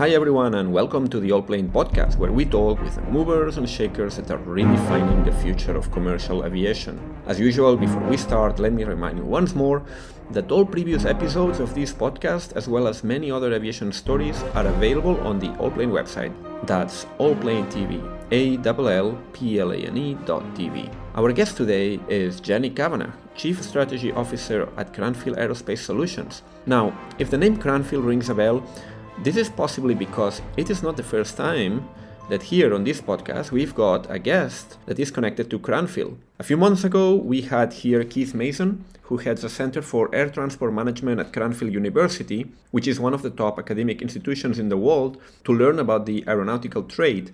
Hi everyone, and welcome to the Allplane podcast, where we talk with the movers and shakers that are redefining the future of commercial aviation. As usual, before we start, let me remind you once more that all previous episodes of this podcast, as well as many other aviation stories, are available on the Allplane website. That's Allplane TV, A L L P L A N E dot TV. Our guest today is Jenny Kavanagh, Chief Strategy Officer at Cranfield Aerospace Solutions. Now, if the name Cranfield rings a bell, this is possibly because it is not the first time that here on this podcast we've got a guest that is connected to Cranfield. A few months ago, we had here Keith Mason, who heads the Center for Air Transport Management at Cranfield University, which is one of the top academic institutions in the world, to learn about the aeronautical trade.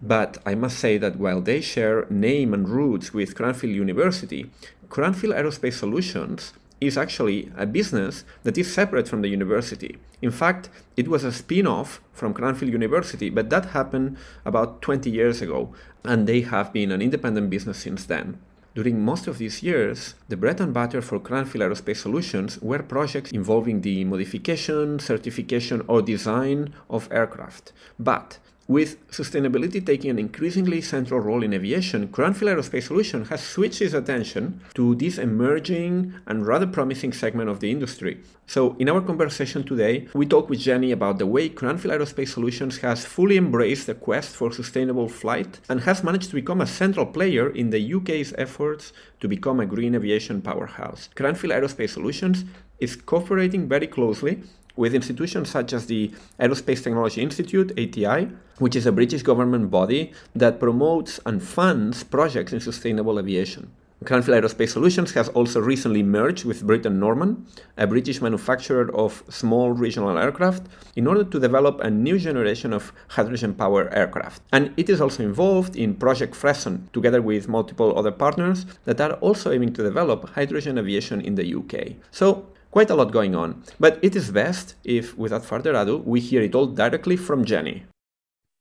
But I must say that while they share name and roots with Cranfield University, Cranfield Aerospace Solutions is actually a business that is separate from the university. In fact, it was a spin off from Cranfield University, but that happened about 20 years ago, and they have been an independent business since then. During most of these years, the bread and butter for Cranfield Aerospace Solutions were projects involving the modification, certification, or design of aircraft. But with sustainability taking an increasingly central role in aviation, Cranfield Aerospace Solutions has switched its attention to this emerging and rather promising segment of the industry. So, in our conversation today, we talk with Jenny about the way Cranfield Aerospace Solutions has fully embraced the quest for sustainable flight and has managed to become a central player in the UK's efforts to become a green aviation powerhouse. Cranfield Aerospace Solutions is cooperating very closely with institutions such as the Aerospace Technology Institute, ATI, which is a British government body that promotes and funds projects in sustainable aviation. Cranfield Aerospace Solutions has also recently merged with Britten-Norman, a British manufacturer of small regional aircraft, in order to develop a new generation of hydrogen powered aircraft. And it is also involved in Project Fresson, together with multiple other partners that are also aiming to develop hydrogen aviation in the UK. So, Quite a lot going on, but it is best if, without further ado, we hear it all directly from Jenny.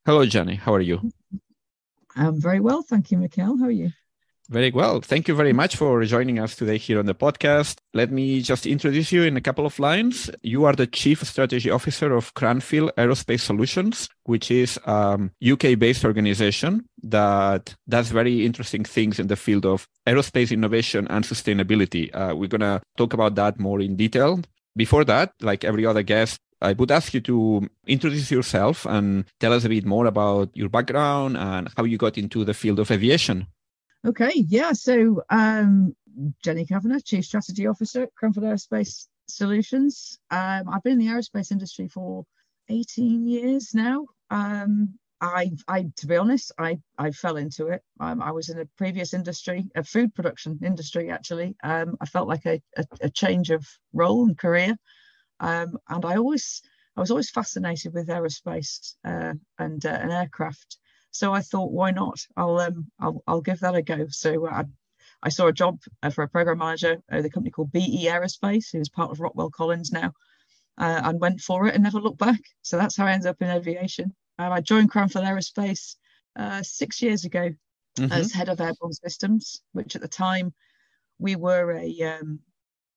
Hello, Jenny. How are you? I'm very well, thank you, Miquel. How are you? Very well. Thank you very much for joining us today here on the podcast. Let me just introduce you in a couple of lines. You are the Chief Strategy Officer of Cranfield Aerospace Solutions, which is a UK based organization that does very interesting things in the field of aerospace innovation and sustainability. Uh, we're going to talk about that more in detail. Before that, like every other guest, I would ask you to introduce yourself and tell us a bit more about your background and how you got into the field of aviation. Okay, yeah. So um, Jenny Kavanagh, Chief Strategy Officer at Cranfield Aerospace Solutions. Um, I've been in the aerospace industry for 18 years now. Um, I, I, to be honest, I, I fell into it. Um, I was in a previous industry, a food production industry, actually. Um, I felt like a, a, a, change of role and career, um, and I always, I was always fascinated with aerospace uh, and, uh, aircraft. So I thought, why not? I'll um, I'll, I'll give that a go. So I, I saw a job uh, for a program manager at a company called BE Aerospace, who's part of Rockwell Collins now, uh, and went for it and never looked back. So that's how I ended up in aviation. Um, I joined Cranfield Aerospace uh, six years ago mm-hmm. as head of airborne systems, which at the time we were a um,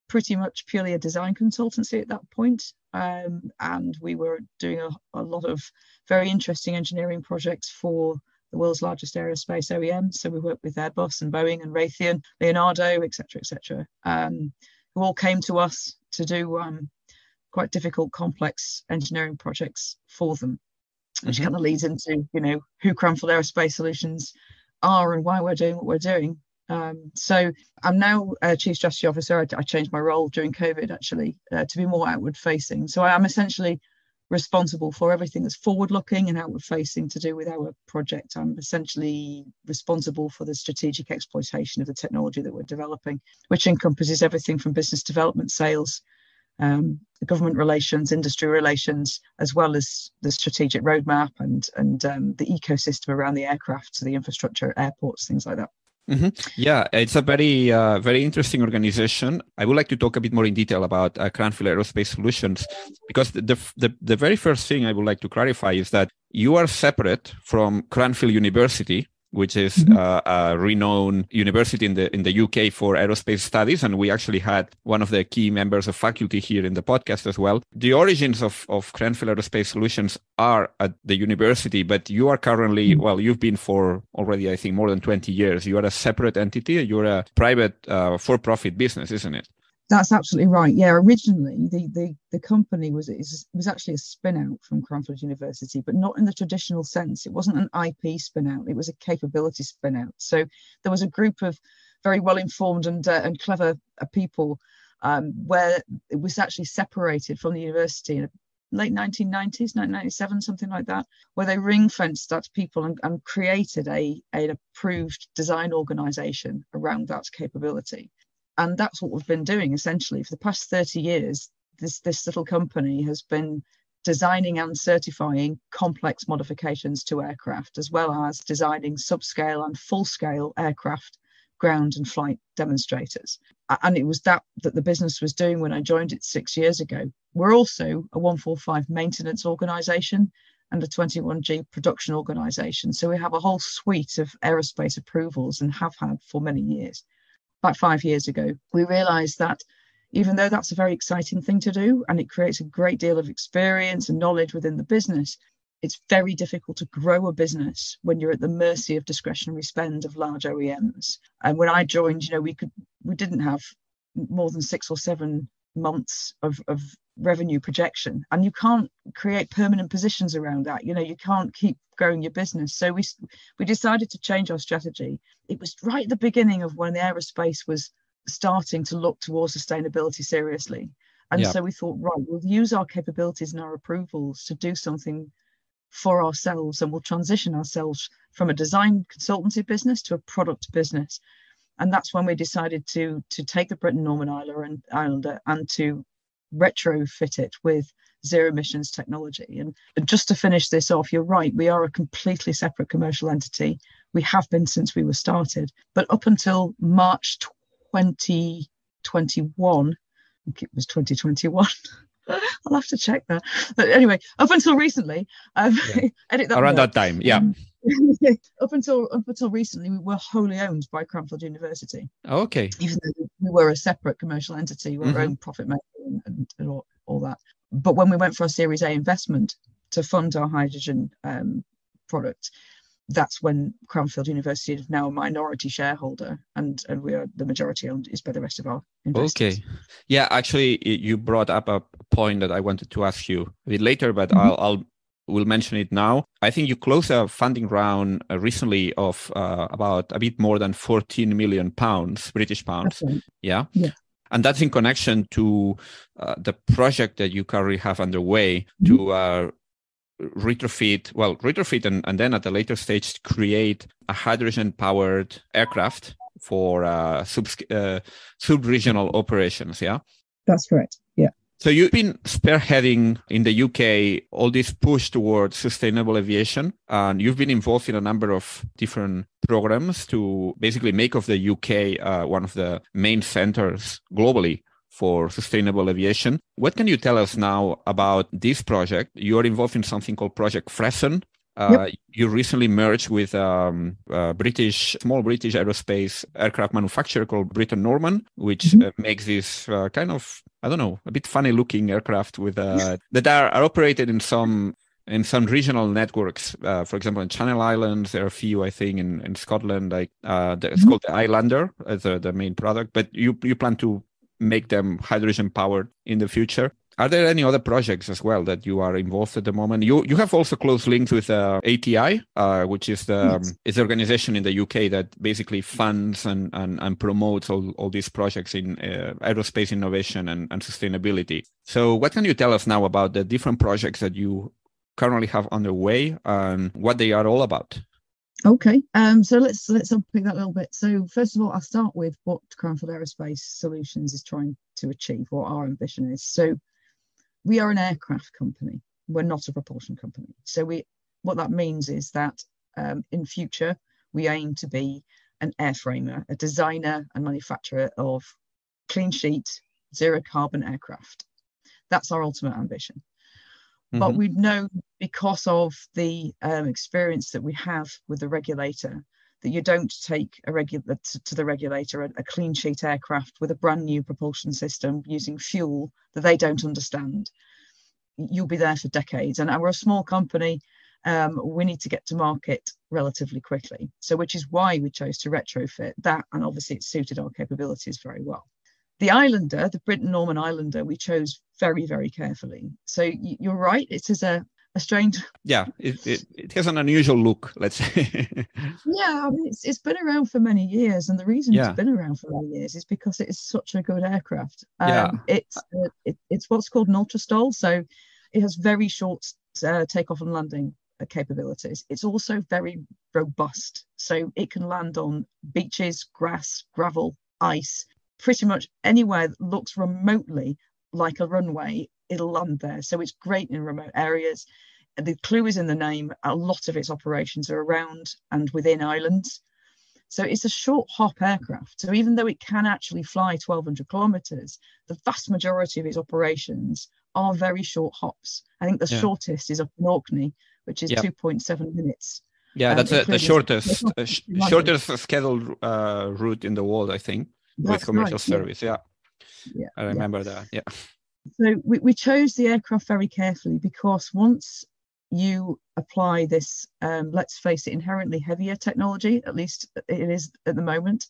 pretty much purely a design consultancy at that point. Um, and we were doing a, a, lot of very interesting engineering projects for the world's largest aerospace OEMs. So we worked with Airbus and Boeing and Raytheon, Leonardo, etc., etc., um, who all came to us to do um, quite difficult, complex engineering projects for them, which mm-hmm. kind of leads into you know who Cranfield Aerospace Solutions are and why we're doing what we're doing. Um, so I'm now chief strategy officer. I, I changed my role during COVID actually uh, to be more outward facing. So I am essentially responsible for everything that's forward looking and outward facing to do with our project. I'm essentially responsible for the strategic exploitation of the technology that we're developing, which encompasses everything from business development, sales, um, government relations, industry relations, as well as the strategic roadmap and and um, the ecosystem around the aircraft, so the infrastructure, airports, things like that. Mm-hmm. Yeah, it's a very, uh, very interesting organization. I would like to talk a bit more in detail about uh, Cranfield Aerospace Solutions because the, the, the very first thing I would like to clarify is that you are separate from Cranfield University, which is uh, a renowned university in the in the UK for aerospace studies, and we actually had one of the key members of faculty here in the podcast as well. The origins of of Cranfield Aerospace Solutions are at the university, but you are currently mm-hmm. well, you've been for already I think more than twenty years. You are a separate entity. You're a private uh, for-profit business, isn't it? That's absolutely right. Yeah, originally the the, the company was was actually a spin out from Cranfield University, but not in the traditional sense. It wasn't an IP spin out; it was a capability spin out. So there was a group of very well informed and uh, and clever uh, people um, where it was actually separated from the university in late 1990s, 1997, something like that, where they ring fenced that people and, and created a an approved design organization around that capability and that's what we've been doing essentially. For the past 30 years this this little company has been designing and certifying complex modifications to aircraft as well as designing subscale and full scale aircraft ground and flight demonstrators. And it was that that the business was doing when i joined it six years ago. We're also a 145 maintenance organization and a 21g production organization. So we have a whole suite of aerospace approvals and have had for many years about five years ago, we realized that even though that's a very exciting thing to do and it creates a great deal of experience and knowledge within the business, it's very difficult to grow a business when you're at the mercy of discretionary spend of large OEMs. And when I joined, you know, we could we didn't have more than six or seven months of, of revenue projection. And you can't create permanent positions around that. You know you can't keep growing your business. So we we decided to change our strategy. It was right at the beginning of when the aerospace was starting to look towards sustainability seriously. And yeah. so we thought right we'll use our capabilities and our approvals to do something for ourselves and we'll transition ourselves from a design consultancy business to a product business and that's when we decided to to take the Britten-Norman Islander and, and to retrofit it with zero emissions technology. And just to finish this off, you're right, we are a completely separate commercial entity. We have been since we were started, but up until March 2021, I think it was 2021. I'll have to check that. But anyway, up until recently, um, yeah. that around that time, yeah. Um, up until up until recently, we were wholly owned by Cranfield University. okay. Even though we were a separate commercial entity, we were mm-hmm. our own profit making and, and, and all, all, that. But when we went for our Series A investment to fund our hydrogen um, product, that's when Cranfield University is now a minority shareholder, and and we are the majority owned is by the rest of our investors. Okay, yeah, actually, you brought up a point that I wanted to ask you a bit later, but mm-hmm. I'll, I'll we'll mention it now. I think you closed a funding round uh, recently of uh, about a bit more than 14 million pounds, British pounds. Right. Yeah. Yeah. And that's in connection to uh, the project that you currently have underway mm-hmm. to uh, retrofit, well, retrofit and, and then at a later stage create a hydrogen powered aircraft for uh, sub, uh, sub-regional operations. Yeah. That's correct. So you've been spearheading in the UK all this push towards sustainable aviation, and you've been involved in a number of different programs to basically make of the UK uh, one of the main centers globally for sustainable aviation. What can you tell us now about this project? You're involved in something called Project Fresson, uh, yep. You recently merged with um, a British, small British aerospace aircraft manufacturer called Britten Norman, which mm-hmm. uh, makes this uh, kind of, I don't know, a bit funny looking aircraft with uh, that are, are, operated in some in some regional networks. Uh, for example, in Channel Islands, there are a few, I think, in, in Scotland. Like uh, the, it's mm-hmm. called the Islander as the, the main product, but you you plan to make them hydrogen powered in the future. Are there any other projects as well that you are involved at the moment? You you have also close links with uh, ATI, uh, which is the yes. um, is the organization in the UK that basically funds and and, and promotes all, all these projects in uh, aerospace innovation and, and sustainability. So, what can you tell us now about the different projects that you currently have underway and what they are all about? Okay, um, so let's let's unpick that a little bit. So first of all, I'll start with what Cranfield Aerospace Solutions is trying to achieve, what our ambition is. So we are an aircraft company. We're not a propulsion company. So we what that means is that um, in future we aim to be an airframer, a designer and manufacturer of clean sheet, zero carbon aircraft. That's our ultimate ambition. Mm-hmm. But we know because of the um, experience that we have with the regulator that you don't take a regular to, to the regulator a, a clean sheet aircraft with a brand new propulsion system using fuel that they don't understand. You'll be there for decades. And we're a small company. Um, we need to get to market relatively quickly. So, which is why we chose to retrofit that. And obviously, it suited our capabilities very well. The Islander, the Britten Norman Islander, we chose very, very carefully. So, you're right, it is a, a strange. Yeah, it, it, it, has an unusual look, let's say. yeah, I mean, it's, it's been around for many years. And the reason yeah. it's been around for many years is because it is such a good aircraft. Um, yeah. It's, uh, it, it's what's called an ultra So it has very short uh, takeoff and landing uh, capabilities. It's also very robust. So it can land on beaches, grass, gravel, ice, pretty much anywhere that looks remotely like a runway it'll land there. So it's great in remote areas. The clue is in the name. A lot of its operations are around and within islands. So it's a short hop aircraft. So even though it can actually fly 1,200 kilometers, the vast majority of its operations are very short hops. I think the yeah. shortest is up in Orkney, which is 2.7 minutes. Yeah, um, that's a, the shortest uh, sh- shortest scheduled uh, route in the world, I think, that's with commercial right, service. Yeah. yeah. I remember yeah. that. Yeah. So we, we chose the aircraft very carefully because once you apply this, um, let's face it, inherently heavier technology, at least it is at the moment,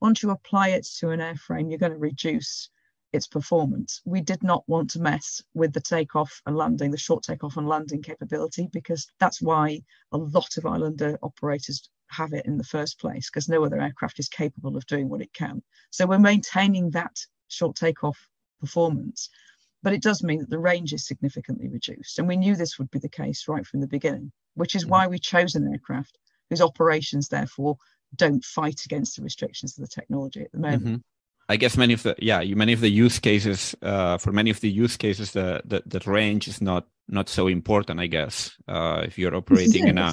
once you apply it to an airframe, you're going to reduce its performance. We did not want to mess with the takeoff and landing, the short takeoff and landing capability, because that's why a lot of Islander operators have it in the first place, because no other aircraft is capable of doing what it can. So we're maintaining that short takeoff performance but it does mean that the range is significantly reduced. And we knew this would be the case right from the beginning, which is mm-hmm. why we chose an aircraft whose operations, therefore, don't fight against the restrictions of the technology at the moment. Mm-hmm. I guess many of the yeah, many of the use cases uh, for many of the use cases the, the, the range is not not so important. I guess uh, if you're operating in a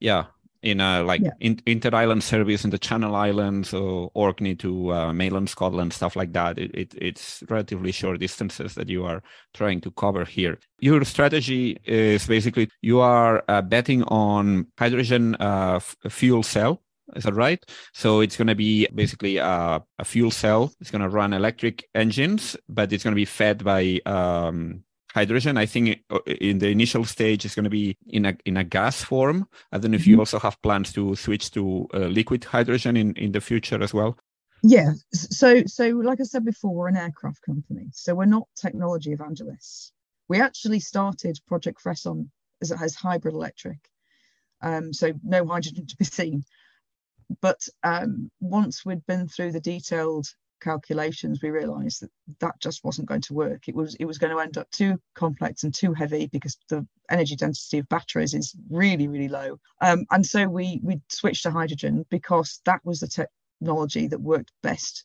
yeah in a like yeah. in, inter-island service in the Channel Islands or Orkney to uh, mainland Scotland, stuff like that. It, it, it's relatively short distances that you are trying to cover here. Your strategy is basically you are uh, betting on hydrogen uh, f- fuel cell. Is that right? So it's going to be basically a, a fuel cell. It's going to run electric engines, but it's going to be fed by um, hydrogen. I think uh, in the initial stage is going to be in a in a gas form. I don't know if mm-hmm. you also have plans to switch to uh, liquid hydrogen in in the future as well. Yeah. So so like I said before, we're an aircraft company, so we're not technology evangelists. We actually started Project Fresson as as hybrid electric, um, so no hydrogen to be seen. But um, once we'd been through the detailed calculations, we realised that that just wasn't going to work. It was it was going to end up too complex and too heavy because the energy density of batteries is really really low. Um, and so we we switched to hydrogen because that was the technology that worked best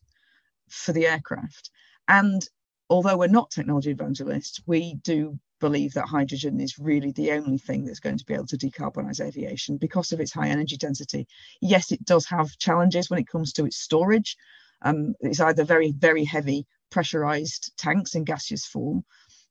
for the aircraft. And although we're not technology evangelists, we do believe that hydrogen is really the only thing that's going to be able to decarbonize aviation because of its high energy density. Yes, it does have challenges when it comes to its storage. Um, it's either very, very heavy pressurized tanks in gaseous form,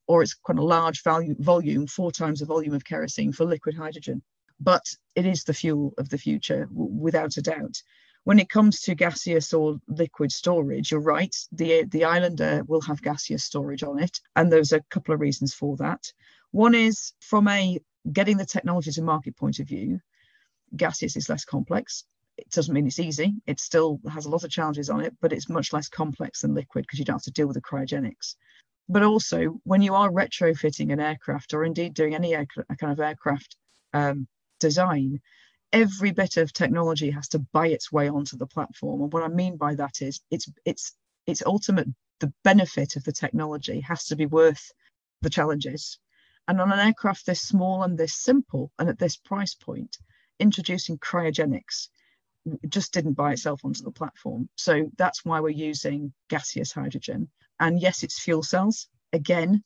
or it's quite a large value, volume, four times the volume of kerosene for liquid hydrogen. But it is the fuel of the future, w- without a doubt. When it comes to gaseous or liquid storage, you're right. The, the Islander will have gaseous storage on it. And there's a couple of reasons for that. One is from a getting the technology to market point of view, gaseous is less complex it doesn't mean it's easy. It still has a lot of challenges on it, but it's much less complex than liquid because you don't have to deal with the cryogenics. But also, when you are retrofitting an aircraft or indeed doing any air, kind of aircraft um, design, every bit of technology has to buy its way onto the platform. And what I mean by that is it's it's it's ultimate the benefit of the technology has to be worth the challenges. And on an aircraft this small and this simple and at this price point, introducing cryogenics just didn't buy itself onto the platform. So that's why we're using gaseous hydrogen. And yes, it's fuel cells. Again,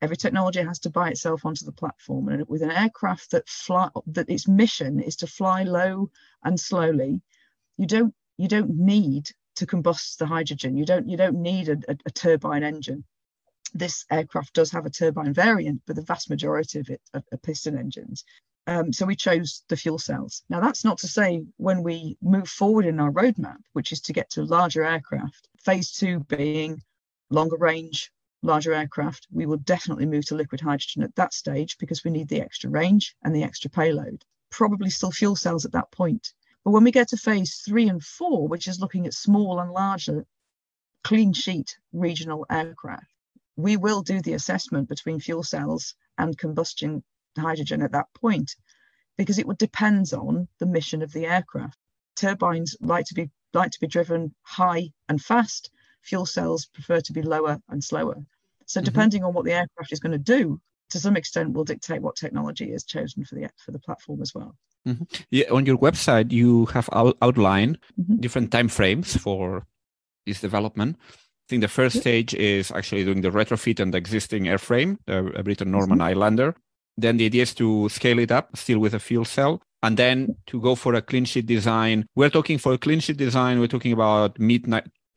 every technology has to buy itself onto the platform. And with an aircraft that fly that its mission is to fly low and slowly, you don't you don't need to combust the hydrogen. You don't you don't need a, a, a turbine engine. This aircraft does have a turbine variant, but the vast majority of it are, are piston engines. Um, so we chose the fuel cells. Now, that's not to say when we move forward in our roadmap, which is to get to larger aircraft, phase two being longer range, larger aircraft, we will definitely move to liquid hydrogen at that stage because we need the extra range and the extra payload. Probably still fuel cells at that point. But when we get to phase three and four, which is looking at small and larger clean sheet regional aircraft, we will do the assessment between fuel cells and combustion hydrogen at that point because it would depend on the mission of the aircraft. Turbines like to be like to be driven high and fast. Fuel cells prefer to be lower and slower. So mm-hmm. depending on what the aircraft is going to do, to some extent, will dictate what technology is chosen for the for the platform as well. Mm-hmm. Yeah, on your website, you have out- outlined mm-hmm. different time frames for this development. I think the first stage is actually doing the retrofit and the existing airframe, the Britten-Norman mm-hmm. Islander. Then the idea is to scale it up, still with a fuel cell, and then to go for a clean sheet design. We're talking for a clean sheet design. We're talking about mid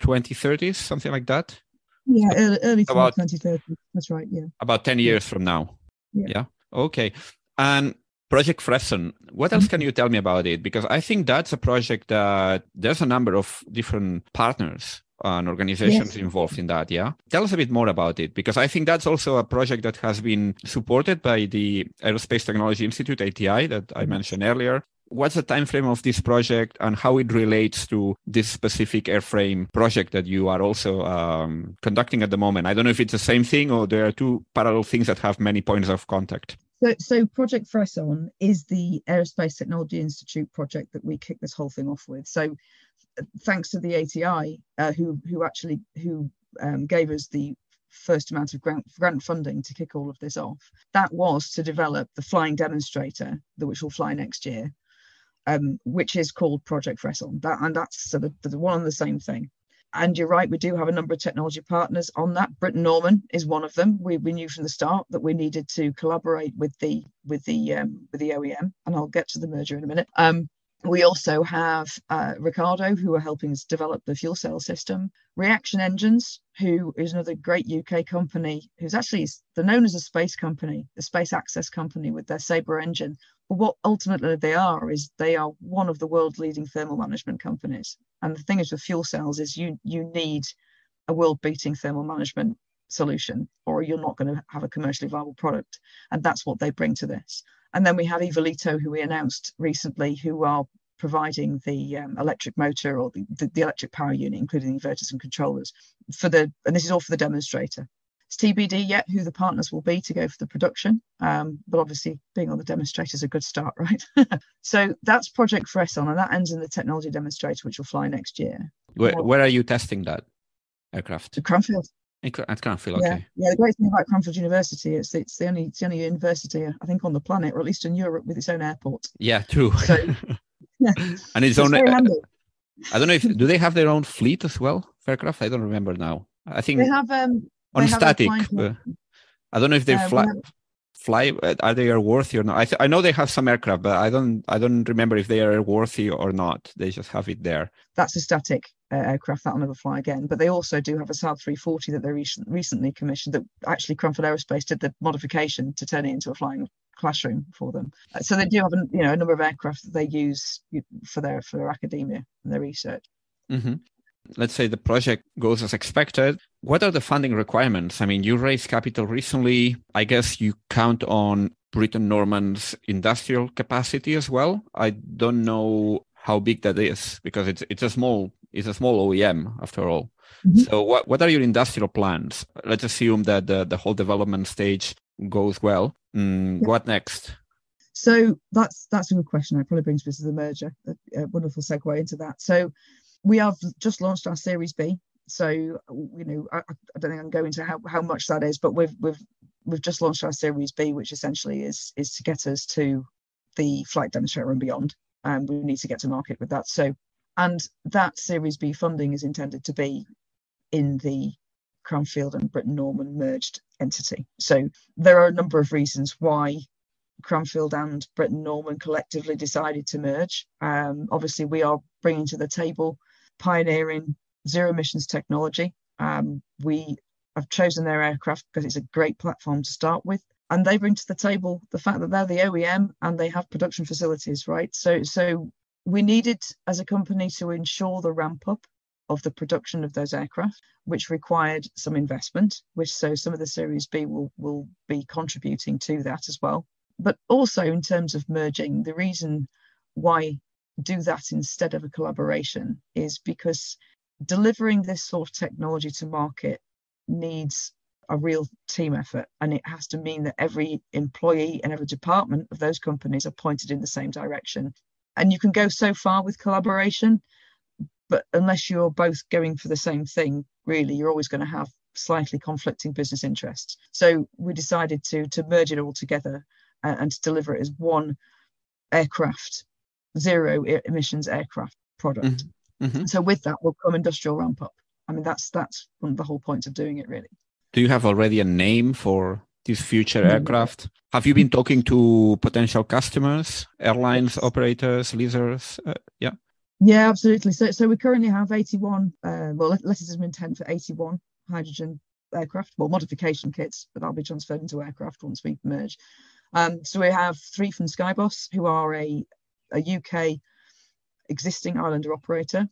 2030s, something like that. Yeah, early, early about, 2030. That's right. Yeah. About 10 years from now. Yeah. yeah. Okay. And Project Fresson, what else can you tell me about it? Because I think that's a project that there's a number of different partners and organizations yes. involved in that. Yeah. Tell us a bit more about it, because I think that's also a project that has been supported by the Aerospace Technology Institute, ATI, that I mentioned earlier. What's the time frame of this project and how it relates to this specific airframe project that you are also um, conducting at the moment? I don't know if it's the same thing or there are two parallel things that have many points of contact. So, so Project Fresson is the Aerospace Technology Institute project that we kick this whole thing off with. So thanks to the ATI, uh, who who actually who um, gave us the first amount of grant, grant funding to kick all of this off. That was to develop the flying demonstrator, the, which will fly next year, um, which is called Project Fresson. That and that's sort of the one and the same thing. And you're right, we do have a number of technology partners on that. Britten-Norman is one of them. We, we knew from the start that we needed to collaborate with the with the um, with the OEM, and I'll get to the merger in a minute. Um, we also have uh, Ricardo, who are helping us develop the fuel cell system. Reaction Engines, who is another great UK company, who's actually they're known as a space company, a space access company with their Sabre engine. But what ultimately they are is they are one of the world leading thermal management companies. And the thing is with fuel cells is you you need a world beating thermal management solution, or you're not going to have a commercially viable product. And that's what they bring to this. And then we have Evolito, who we announced recently, who are providing the um, electric motor or the, the, the, electric power unit, including inverters and controllers for the, and this is all for the demonstrator. It's TBD yet who the partners will be to go for the production, um, but obviously being on the demonstrator is a good start, right? so that's Project Fresson, and that ends in the technology demonstrator, which will fly next year. Where, where are you testing that aircraft? To Cranfield. At Cranfield, yeah. okay. Yeah, the great thing about Cranfield University is it's the only it's the only university I think on the planet, or at least in Europe, with its own airport. Yeah, true. So, and its, own. Uh, I don't know if do they have their own fleet as well, aircraft? I don't remember now. I think they have um on static. Uh, I don't know if they uh, fly. Fly uh, are they airworthy or not? I, th- I know they have some aircraft but i don't i don't remember if they are airworthy or not. They just have it there. That's a static uh, aircraft that'll never fly again. But they also do have a saab 340 that they re- recently commissioned that actually cranfield aerospace did the modification to turn it into a flying classroom for them. Uh, so they do have a, you know a number of aircraft that they use for their for their academia and their research. Mm-hmm let's say the project goes as expected, what are the funding requirements? I mean, you raised capital recently. I guess you count on Britten-Norman's industrial capacity as well. I don't know how big that is because it's it's a small it's a small OEM after all. Mm-hmm. So what what are your industrial plans? Let's assume that the, the whole development stage goes well. Mm, yeah. What next? So that's that's a good question. It probably brings us to the merger. A, a wonderful segue into that. So we have just launched our Series B. So you know, I, I don't think I can go into how, how much that is, but we've we've we've just launched our Series B, which essentially is is to get us to the flight demonstrator and beyond. And we need to get to market with that. So, and that Series B funding is intended to be in the Cranfield and Britten-Norman merged entity. So there are a number of reasons why Cranfield and Britten-Norman collectively decided to merge. Um, obviously, we are bringing to the table pioneering zero emissions technology. Um, we have chosen their aircraft because it's a great platform to start with. and they bring to the table the fact that they're the OEM and they have production facilities, right? So, so we needed as a company to ensure the ramp up of the production of those aircraft, which required some investment, which so some of the Series B will, will be contributing to that as well. But also in terms of merging, the reason why do that instead of a collaboration is because delivering this sort of technology to market needs a real team effort. And it has to mean that every employee and every department of those companies are pointed in the same direction. And you can go so far with collaboration but unless you're both going for the same thing really you're always going to have slightly conflicting business interests. So we decided to to merge it all together and, and to deliver it as one aircraft zero emissions aircraft product mm-hmm. Mm-hmm. so with that will come industrial ramp up i mean that's that's one of the whole points of doing it really do you have already a name for this future mm-hmm. aircraft have you been talking to potential customers airlines operators leasers uh, yeah yeah, absolutely. So, so we currently have 81, uh, well, letters of intent for 81 hydrogen aircraft, well, modification kits, but that'll be transferred into aircraft once we merge. Um, so we have three from Skybus, who are a, a UK existing Islander operator.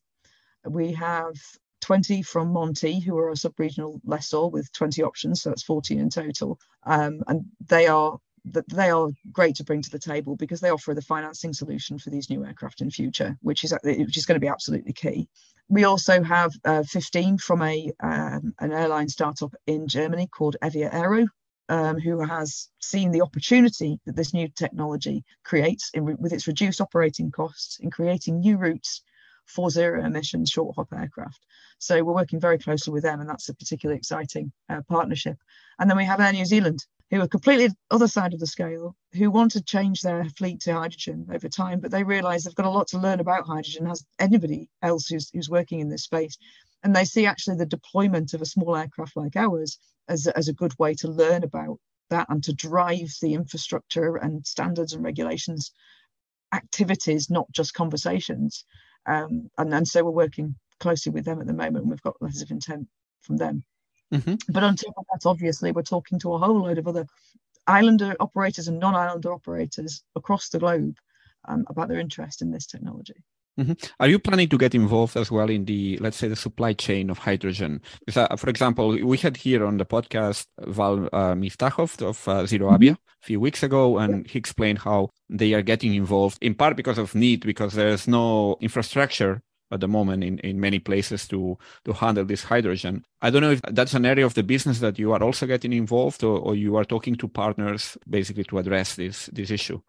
We have 20 from Monte, who are a sub-regional lessor with 20 options, so that's 14 in total. Um, and they are they are great to bring to the table because they offer the financing solution for these new aircraft in future, which is which is going to be absolutely key. We also have uh, 15 from a um, an airline startup in Germany called Evia Aero, um, who has seen the opportunity that this new technology creates in, with its reduced operating costs in creating new routes for zero emission short hop aircraft. So we're working very closely with them, and that's a particularly exciting uh, partnership. And then we have Air New Zealand, who are completely other side of the scale, who want to change their fleet to hydrogen over time, but they realise they've got a lot to learn about hydrogen as anybody else who's who's working in this space. And they see actually the deployment of a small aircraft like ours as, as a good way to learn about that and to drive the infrastructure and standards and regulations activities, not just conversations. Um, and, and so we're working closely with them at the moment. We've got letters of intent from them. Mm-hmm. But on top of that, obviously, we're talking to a whole load of other islander operators and non-islander operators across the globe um, about their interest in this technology. Mm-hmm. Are you planning to get involved as well in the, let's say, the supply chain of hydrogen? Because, uh, for example, we had here on the podcast Val uh, Miftakhov of uh, Zero mm-hmm. A few weeks ago, and he explained how they are getting involved in part because of need, because there's no infrastructure at the moment in, in many places to to handle this hydrogen. I don't know if that's an area of the business that you are also getting involved or, or you are talking to partners basically to address this this issue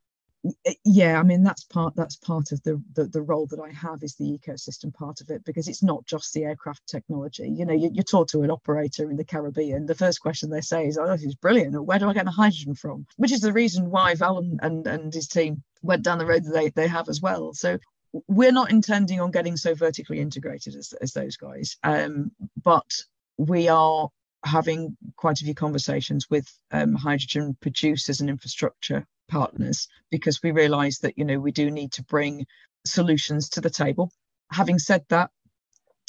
yeah i mean that's part that's part of the, the, the role that i have is the ecosystem part of it because it's not just the aircraft technology. You know you, you talk to an operator in the caribbean the first question they say is oh this is brilliant where do i get the hydrogen from? Which is the reason why val and, and, and his team went down the road that they, they have as well. So we're not intending on getting so vertically integrated as, as those guys, um, but we are having quite a few conversations with um, hydrogen producers and infrastructure partners because we realise that you know we do need to bring solutions to the table. Having said that,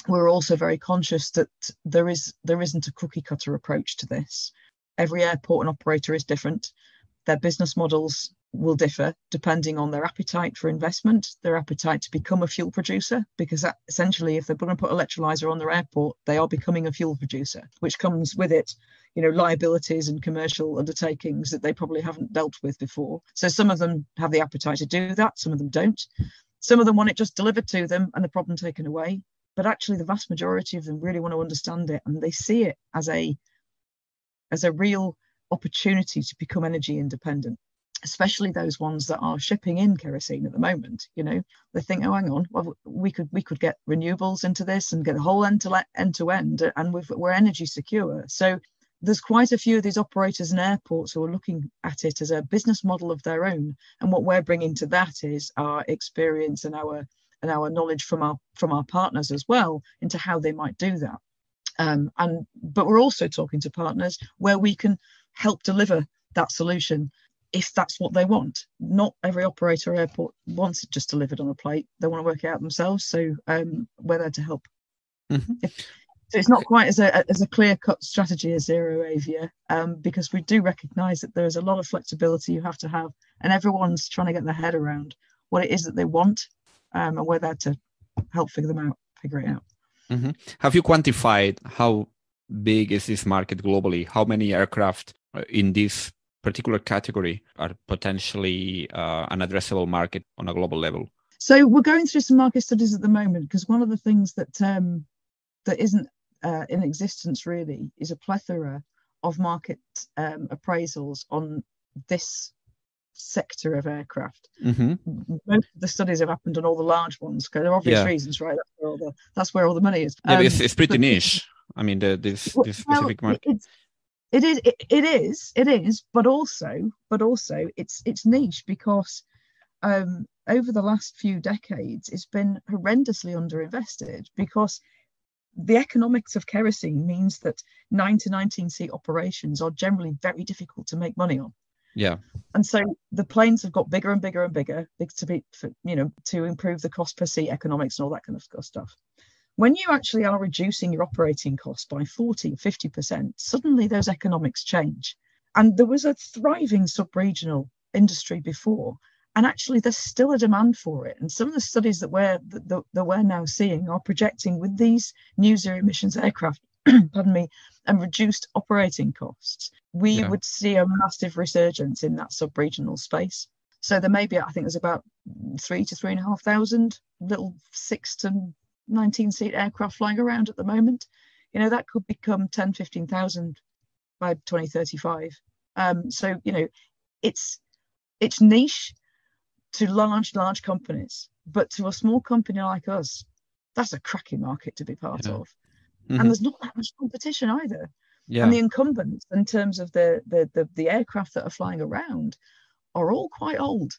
we're also very conscious that there is there isn't a cookie cutter approach to this. Every airport and operator is different. Their business models will differ depending on their appetite for investment, their appetite to become a fuel producer, because that, essentially, if they're going to put electrolyzer on their airport, they are becoming a fuel producer, which comes with it, you know, liabilities and commercial undertakings that they probably haven't dealt with before. So some of them have the appetite to do that, some of them don't. Some of them want it just delivered to them and the problem taken away. But actually, the vast majority of them really want to understand it and they see it as a as a real opportunity to become energy independent especially those ones that are shipping in kerosene at the moment you know they think oh hang on well we could we could get renewables into this and get the whole end to end to end and we are energy secure. So there's quite a few of these operators and airports who are looking at it as a business model of their own and what we're bringing to that is our experience and our and our knowledge from our from our partners as well into how they might do that. Um, and but we're also talking to partners where we can help deliver that solution if that's what they want. Not every operator or airport wants it just delivered on a plate. They want to work it out themselves. So um, we're there to help. Mm-hmm. If, So it's not quite as a as a clear cut strategy as ZeroAvia, um, because we do recognise that there is a lot of flexibility you have to have, and everyone's trying to get their head around what it is that they want, um, and we're there to help figure them out, figure it out. Mm-hmm. Have you quantified how big is this market globally? How many aircraft uh, in this particular category are potentially uh, an addressable market on a global level? So we're going through some market studies at the moment because one of the things that um, that isn't uh, in existence really is a plethora of market um, appraisals on this sector of aircraft. Mm-hmm. Most of the studies have happened on all the large ones because there are obvious yeah. reasons, right? That's where all the that's where all the money is. Yeah, um, it's, it's pretty niche. I mean, the, this this specific market. It's, it is it, it is it is but also but also it's it's niche because um over the last few decades it's been horrendously underinvested because the economics of kerosene means that 9 to 19 seat operations are generally very difficult to make money on. Yeah. And so the planes have got bigger and bigger and bigger to be for, you know to improve the cost per seat economics and all that kind of stuff when you actually are reducing your operating costs by 40 50% suddenly those economics change. And there was a thriving sub-regional industry before and actually there's still a demand for it. And some of the studies that we're that, that we're now seeing are projecting with these new zero emissions aircraft pardon me and reduced operating costs we yeah. would see a massive resurgence in that sub-regional space. So there may be i think there's about three to three and a half thousand little six to 19 seat aircraft flying around at the moment you know that could become 10 15,000 by 2035 um, so you know it's it's niche to large, large companies. But to a small company like us, that's a cracking market to be part yeah. of. Mm-hmm. And there's not that much competition either. Yeah. And the incumbents, in terms of the, the, the the aircraft that are flying around, are all quite old,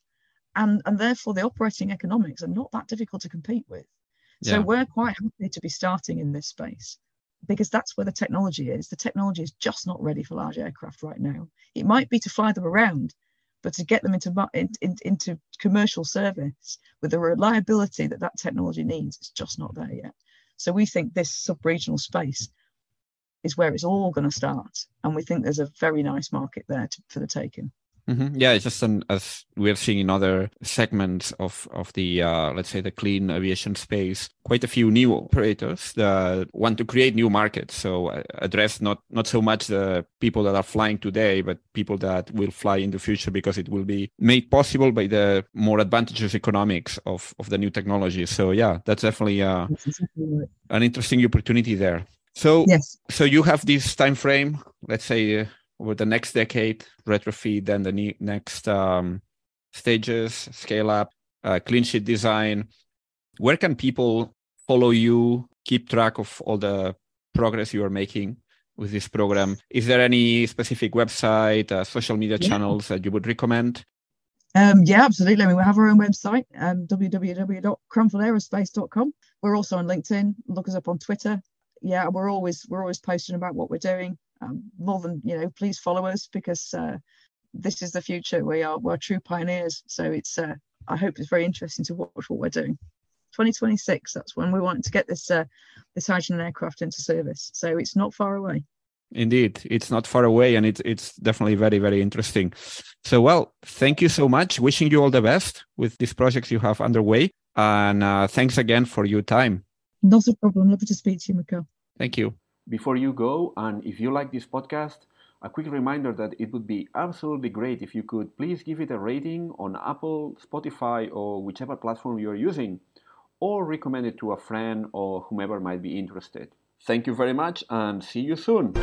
and and therefore the operating economics are not that difficult to compete with. So yeah. we're quite happy to be starting in this space because that's where the technology is. The technology is just not ready for large aircraft right now. It might be to fly them around, but to get them into, in, into commercial service with the reliability that that technology needs, it's just not there yet. So we think this sub-regional space is where it's all going to start, and we think there's a very nice market there to, for the taking. Mm-hmm. Yeah, it's just an, as we're seeing in other segments of of the uh, let's say the clean aviation space, quite a few new operators that want to create new markets. So uh, address not not so much the people that are flying today, but people that will fly in the future because it will be made possible by the more advantageous economics of of the new technology. So yeah, that's definitely uh, an interesting opportunity there. So yes. so you have this time frame, let's say. Uh, over the next decade, retrofit, then the ne- next um, stages, scale up, uh, clean sheet design. Where can people follow you, keep track of all the progress you are making with this program? Is there any specific website, uh, social media yeah. channels that you would recommend? Um, yeah, absolutely. I mean, we have our own website, um, www.cranfieldaerospace.com. We're also on LinkedIn. Look us up on Twitter. Yeah, we're always we're always posting about what we're doing um, more than you know please follow us because uh, this is the future. We are we're true pioneers. So it's uh, i hope it's very interesting to watch what we're doing. 2026 that's when we want to get this uh, this hydrogen aircraft into service. So it's not far away. Indeed it's not far away and it's it's definitely very very interesting. So well thank you so much. Wishing you all the best with these projects you have underway. And uh, thanks again for your time. Not a problem. Lovely to speak to you michael. Thank you before you go, and if you like this podcast, a quick reminder that it would be absolutely great if you could please give it a rating on Apple, Spotify, or whichever platform you're using, or recommend it to a friend or whomever might be interested. Thank you very much and see you soon.